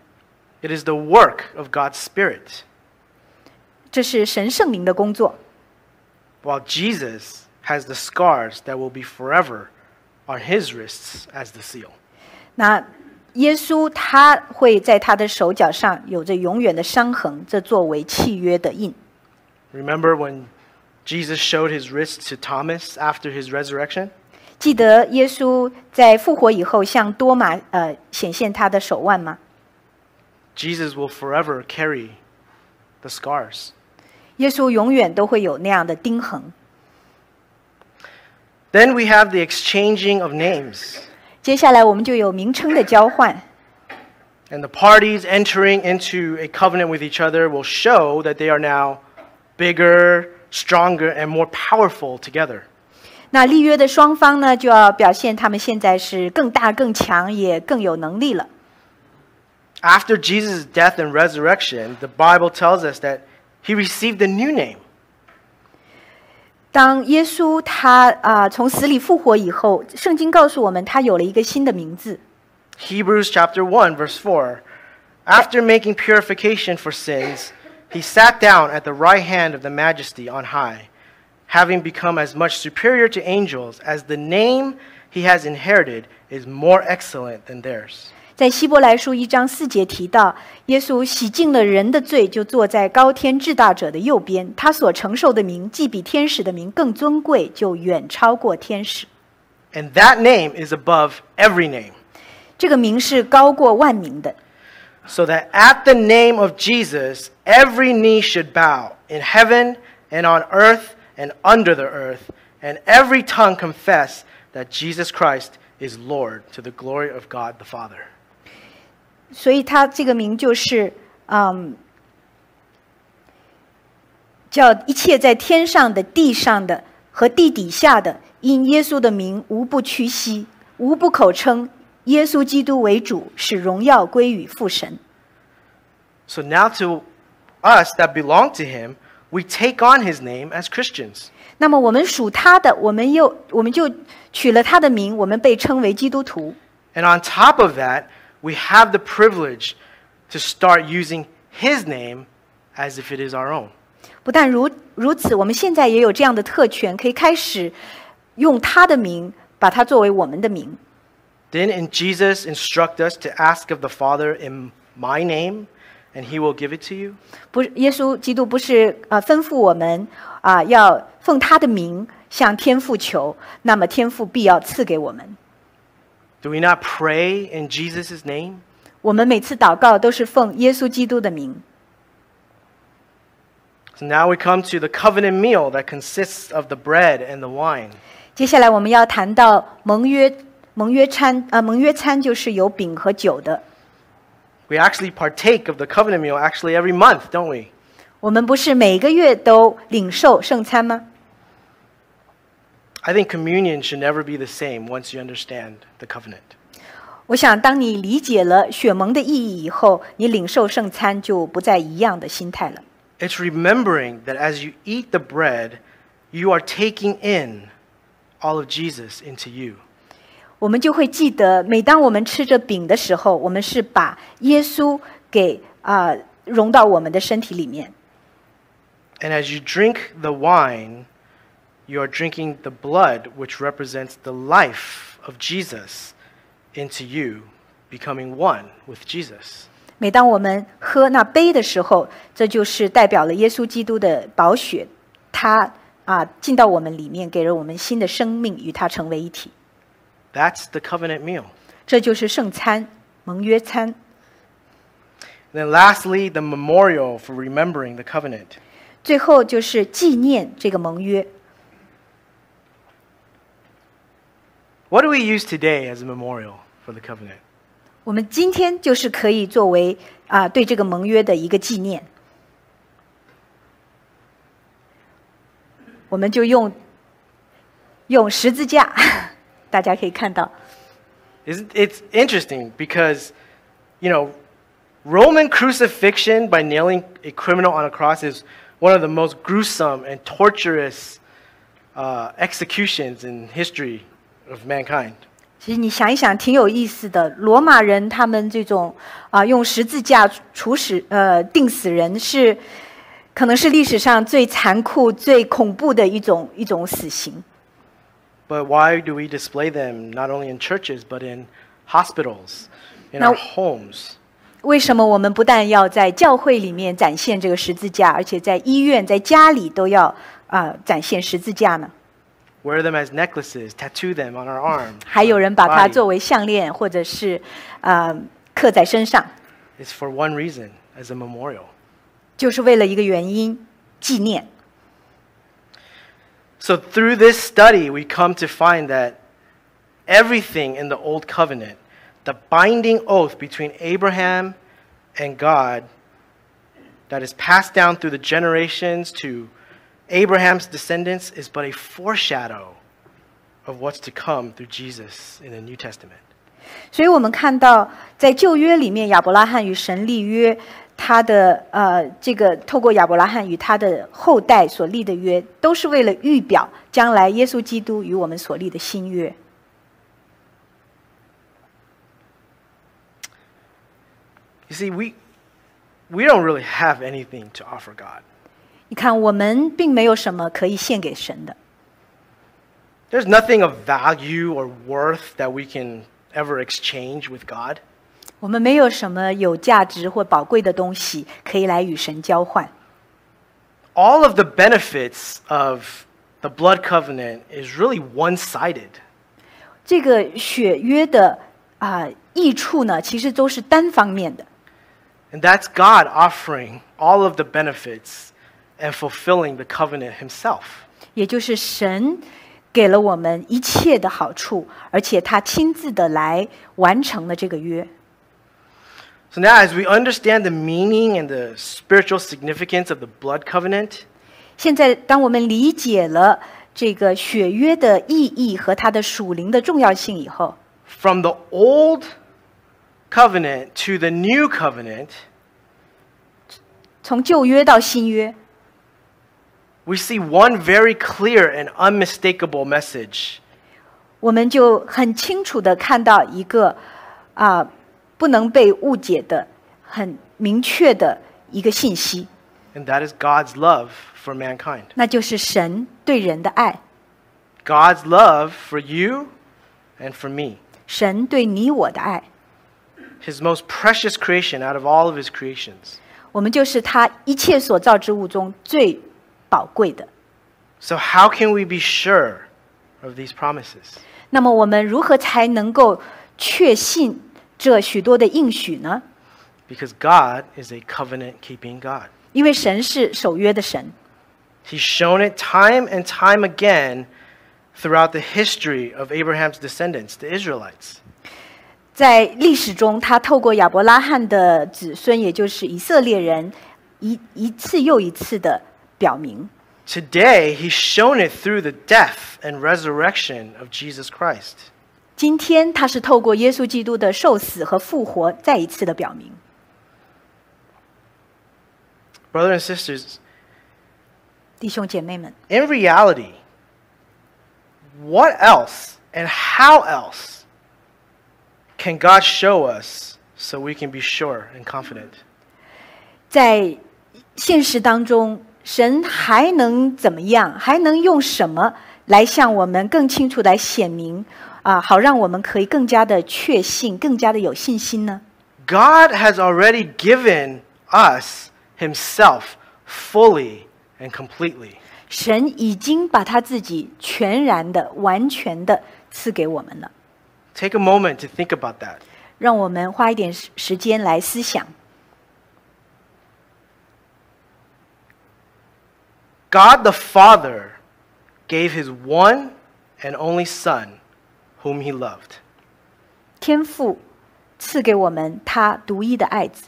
It is the work of God's Spirit, 这是神圣灵的工作。 while Jesus has the scars that will be forever on his wrists as the seal. 那 耶稣他会在他的手脚上有着永远的伤痕，这作为契约的印。 Remember when Jesus showed his wrists to Thomas after his resurrection? 记得耶稣在复活以后向多马呃显现他的手腕吗？ Jesus will forever carry the scars. 耶稣永远都会有那样的钉痕。 Then we have the exchanging of names 接下来我们就有名称的交换， and the parties entering into a covenant with each other will show that they are now bigger, stronger, and more powerful together. 那立约的双方呢，就要表现他们现在是更大、更强，也更有能力了。 After Jesus' death and resurrection, the Bible tells us that he received a new name. 当耶稣他啊、从死里复活以后，圣经告诉我们，他有了一个新的名字。 Hebrews chapter 1 verse 4 After making purification for sins he sat down at the right hand of the majesty on high having become as much superior to angels as the name he has inherited is more excellent than theirs 在希伯来书一章四节提到，耶稣洗净了人的罪，就坐在高天至大者的右边。他所承受的名，既比天使的名更尊贵，就远超过天使。 and that name is above every name 这个名是高过万名的， so that at the name of Jesus every knee should bow in heaven and on earth and under the earth and every tongue confess that Jesus Christ is Lord to the glory of God the Father 所以他这个名就是，嗯，叫一切在天上的、地上的和地底下的，因耶稣的名无不屈膝，无不口称耶稣基督为主，使荣耀归于父神。So now to us that belong to him, we take on his name as Christians. 那么我们属他的，我们又我们就取了他的名，我们被称为基督徒。And on top of that, we have the privilege to start using his name as if it is our own. 不但如如此，我们现在也有这样的特权，可以开始用他的名，把它作为我们的名。 Didn't Jesus instruct us to ask of the Father in my name, and he will give it to you? 不是耶稣基督不是啊、呃吩咐我们啊、要奉他的名向天父求，那么天父必要赐给我们。 Do we not pray in Jesus' name? 我们每次祷告都是奉耶稣基督的名。 So now we come to the covenant meal that consists of the bread and the wine. 接下来我们要谈到盟约盟约餐啊、盟约餐就是有饼和酒的。 We actually partake of the covenant meal actually every month, don't we? 我们不是每个月都领受圣餐吗？ I think communion should never be the same once you understand the covenant. 我想，当你理解了血盟的意义以后，你领受圣餐就不再一样的心态了。 It's remembering that as you eat the bread, you are taking in all of Jesus into you. 我们就会记得，每当我们吃着饼的时候，我们是把耶稣给啊、融到我们的身体里面。 And as you drink the wine, you are drinking the blood, which represents the life of Jesus, into you, becoming one with Jesus. 每当我们喝那杯的时候，这就是代表了耶稣基督的宝血，他啊进到我们里面，给了我们新的生命，与他成为一体。 That's the covenant meal. 这就是圣餐、盟约餐。 And then lastly, the memorial for remembering the covenant. 最后就是纪念这个盟约。 What do we use today as a memorial for the covenant? 我们今天就是可以作为啊对这个盟约的一个纪念。我们就用用十字架，大家可以看到， Isn't <laughs> it's interesting because, you know, Roman crucifixion by nailing a criminal on a cross is one of the most gruesome and torturous uh, executions in history Of mankind. 其实你想一想，挺有意思的。罗马人他们这种啊用十字架处死呃定死人是，可能是历史上最残酷、最恐怖的一种一种死刑。But why do we display them not only in churches but in hospitals in our homes, 为什么我们不但要在教会里面展现这个十字架，而且在医院、在家里都要啊、展现十字架呢？wear them as necklaces, tattoo them on our arm. 还有人把它 body. 作为项链，或者是啊、刻在身上， It's for one reason, as a memorial. 就是为了一个原因，纪念。 So through this study, we come to find that everything in the Old Covenant, the binding oath between Abraham and God, that is passed down through the generations to Abraham's descendants, is but a foreshadow of what's to come through Jesus in the New Testament. 所以我们看到，在旧约里面，亚伯拉罕与神立约，他的呃，这个透过亚伯拉罕与他的后代所立的约，都是为了预表将来耶稣基督与我们所立的新约。 You see, we, we don't really have anything to offer God. 你看，我们并没有什么可以献给神的， There's nothing of value or worth that we can ever exchange with God. 我们没有什么有价值或宝贵的东西可以来与神交换。 All of the benefits of the blood covenant is really one sided. 这个血约的啊、益处呢，其实都是单方面的。 And that's God offering all of the benefits and fulfilling the covenant himself. 也就是神给了我们一切的好处，而且他亲自的来完成了这个约。 So now, as we understand the meaning and the spiritual significance of the blood covenant, 现在，当我们理解了这个血约的意义和它的属灵的重要性以后， from the old covenant to the new covenant, 从旧约到新约， we see one very clear and unmistakable message 我们就很清楚的看到一个啊、不能被误解的、很明确的一个信息， and that is God's love for mankind. 那就是神对人的爱， God's love for you and for me. 神对你我的爱。 His most precious creation out of all of his creations. 我们就是他一切所造之物中最 宝贵的。 So, how can we be sure of these promises? 那么我们如何才能够确信这许多的应许呢？ Because God is a covenant keeping God. 因为神是守约的神， He's shown it time and time again throughout the history of Abraham's descendants, the Israelites. 在历史中，他透过亚伯拉罕的子孙，也就是以色列人，一一次又一次的 表明。 Today, he's shown it through the death and resurrection of Jesus Christ. 今天，他是透过耶稣基督的受死和复活，再一次的表明。 Brothers and sisters, 弟兄姐妹们， in reality, what else and how else can God show us so we can be sure and confident? 在现实当中， 神还能怎么样？还能用什么来向我们更清楚来显明啊？好让我们可以更加的确信，更加的有信心呢？God has already given us Himself fully and completely. 神已经把他自己全然的、完全的赐给我们了。Take a moment to think about that. 让我们花一点时时间来思想。God the Father gave His one and only Son, whom He loved. 天父赐给我们他独一的爱子，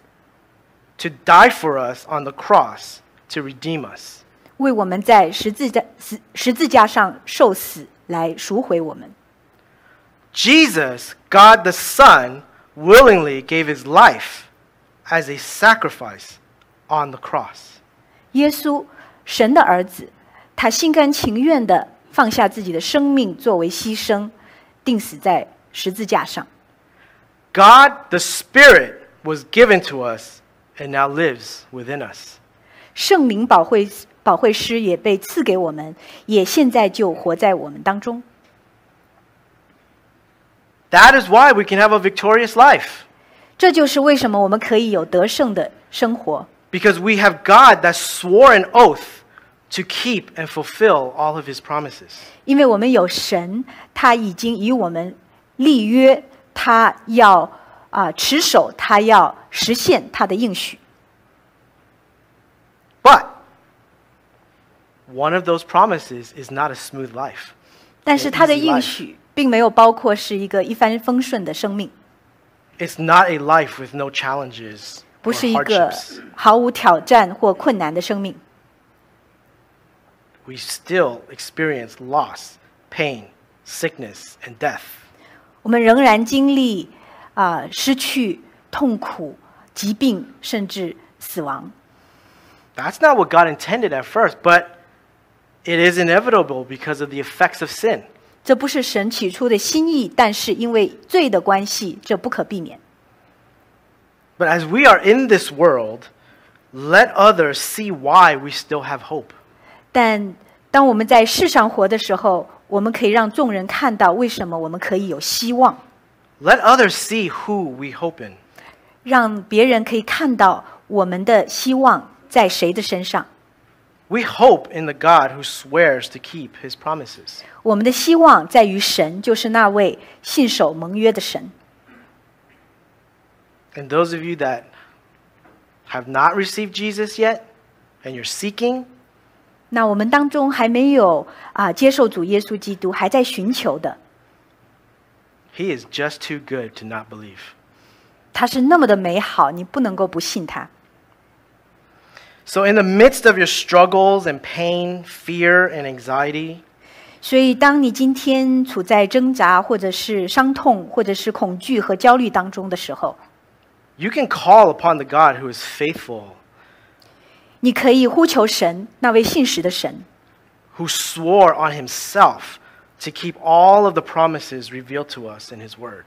to die for us on the cross to redeem us. 为我们在十字架十十字架上受死，来赎回我们。 Jesus, God the Son, willingly gave his life as a sacrifice on the cross. 耶稣， 神的儿子，他心甘情愿的放下自己的生命作为牺牲，钉死在十字架上。 God the Spirit was given to us and now lives within us. 圣灵保惠保惠师也被赐给我们，也现在就活在我们当中。 That is why we can have a victorious life. 这就是为什么我们可以有得胜的生活， Because we have God that swore an oath to keep and fulfill all of his promises. 因为我们有神，他已经与我们立约，他要啊、持守，他要实现他的应许。 But one of those promises is not a smooth life. 但是他的 easy 应 life 许并没有包括是一个一帆风顺的生命， It's not a life with no challenges 不 or 是一个 hardships. 毫无挑战或困难的生命。 We still experience loss, pain, sickness, and death. 我们仍然经历啊、失去、痛苦、疾病，甚至死亡。 That's not what God intended at first, but it is inevitable because of the effects of sin. 这不是神起初的心意，但是因为罪的关系，这不可避免。 But as we are in this world, let others see why we still have hope. 但当我们在世上活的时候，我们可以让众人看到为什么我们可以有希望， Let others see who we hope in. 让别人可以看到我们的希望在谁的身上。 We hope in the God who swears to keep his promises. 我们的希望在于神，就是那位信守盟约的神。 And those of you that have not received Jesus yet and you're seeking, 那我们当中还没有啊、接受主耶稣基督，还在寻求的， he is just too good to not believe. 他是那么的美好，你不能够不信他。 So, in the midst of your struggles and pain, fear, and anxiety, 所以，当你今天处在挣扎，或者是伤痛，或者是恐惧和焦虑当中的时候， you can call upon the God who is faithful, 你可以呼求神，那位信实的神， who swore on himself to keep all of the promises revealed to us in his word.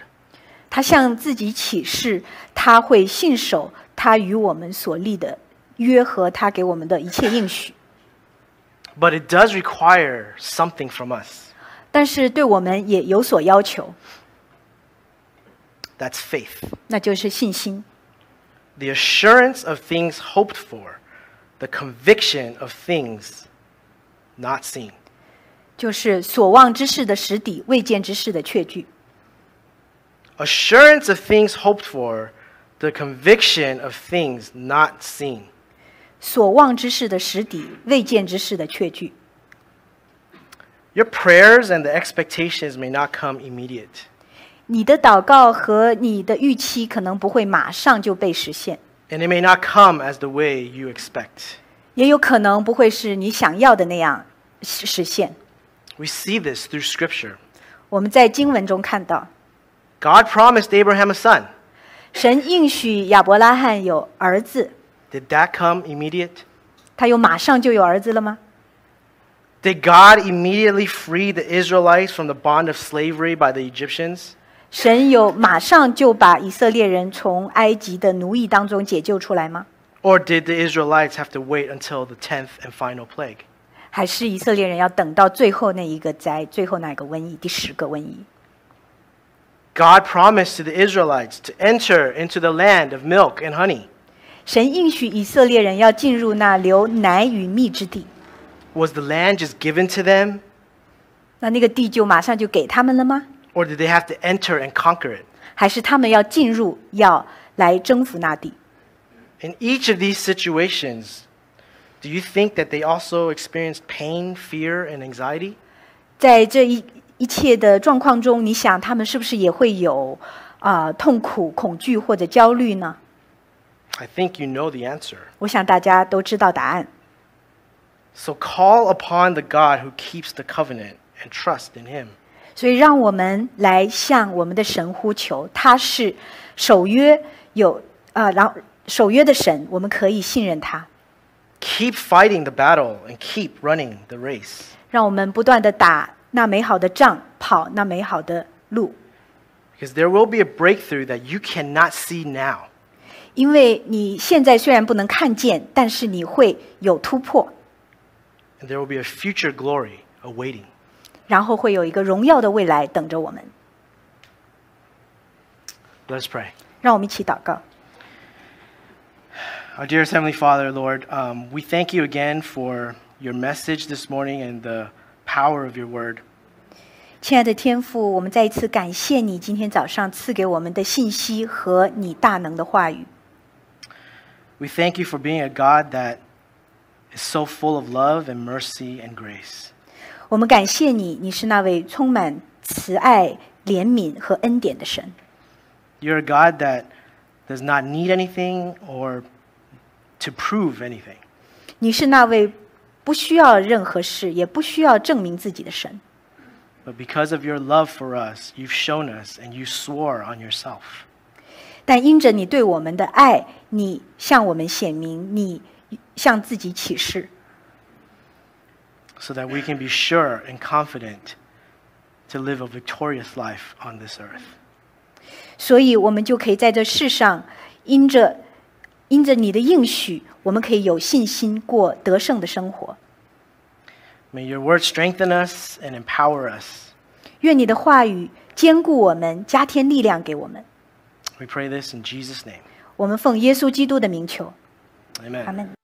他向自己起誓，他会信守他与我们所立的约和他给我们的一切应许。 But it does require something from us. 但是对我们也有所要求， That's faith. 那就是信心。 The assurance of things hoped for, the conviction of things not seen. 就是所望之事的实底，未见之事的确据。 Assurance of things hoped for, the conviction of things not seen. 所望之事的实底，未见之事的确据。 Your prayers and the expectations may not come immediate. 你的祷告和你的预期可能不会马上就被实现， And it may not come as the way you expect. 也有可能不会是你想要的那样实实现。 We see this through Scripture. 我们在经文中看到， God promised Abraham a son. 神应许亚伯拉罕有儿子， Did that come immediate? 他有马上就有儿子了吗？ Did God immediately free the Israelites from the bond of slavery by the Egyptians? 神有马上就把以色列人从埃及的奴役当中解救出来吗？ Or did the Israelites have to wait until the 10th and final plague? 还是以色列人要等到最后那一个灾，最后那个瘟疫，第十个瘟疫？ God promised to the Israelites to enter into the land of milk and honey. 神应许以色列人要进入那流奶与蜜之地， Was the land just given to them? 那那个地就马上就给他们了吗？ Or did they have to enter and conquer it? 还是他们要进入，要来征服那地？ In each of these situations, do you think that they also experienced pain, fear, and anxiety? 在这一一切的状况中，你想他们是不是也会有啊、痛苦、恐惧或者焦虑呢？ I think you know the answer. 我想大家都知道答案。 So call upon the God who keeps the covenant and trust in him. 所以，让我们来向我们的神呼求，他是守约有啊，然后守约的神，我们可以信任他。Keep fighting the battle and keep running the race. 让我们不断的打那美好的仗，跑那美好的路，Because there will be a breakthrough that you cannot see now. 因为你现在虽然不能看见，但是你会有突破，And there will be a future glory awaiting. 然后会有一个荣耀的未来等着我们。 Let's pray. 让我们一起祷告。 Our dearest Heavenly Father, Lord, um, we thank you again for your message this morning and the power of your word. 亲爱的天父，我们再一次感谢你今天早上赐给我们的信息和你大能的话语。 We thank you for being a God that is so full of love and mercy and grace. 我们感谢你，你是那位充满慈爱、怜悯和恩典的神。 You're a God that does not need anything or to prove anything. 你是那位不需要任何事，也不需要证明自己的神。 But because of your love for us, you've shown us and you swore on yourself. 但因着你对我们的爱，你向我们显明，你向自己启示， so that we can be sure and confident to live a victorious life on this earth. 所以我们就可以在这世上，因着因着你的应许，我们可以有信心过得胜的生活。 May your word strengthen us and empower us. 愿你的话语坚固我们，加添力量给我们。 We pray this in Jesus' name. 我们奉耶稣基督的名求， Amen. 阿门。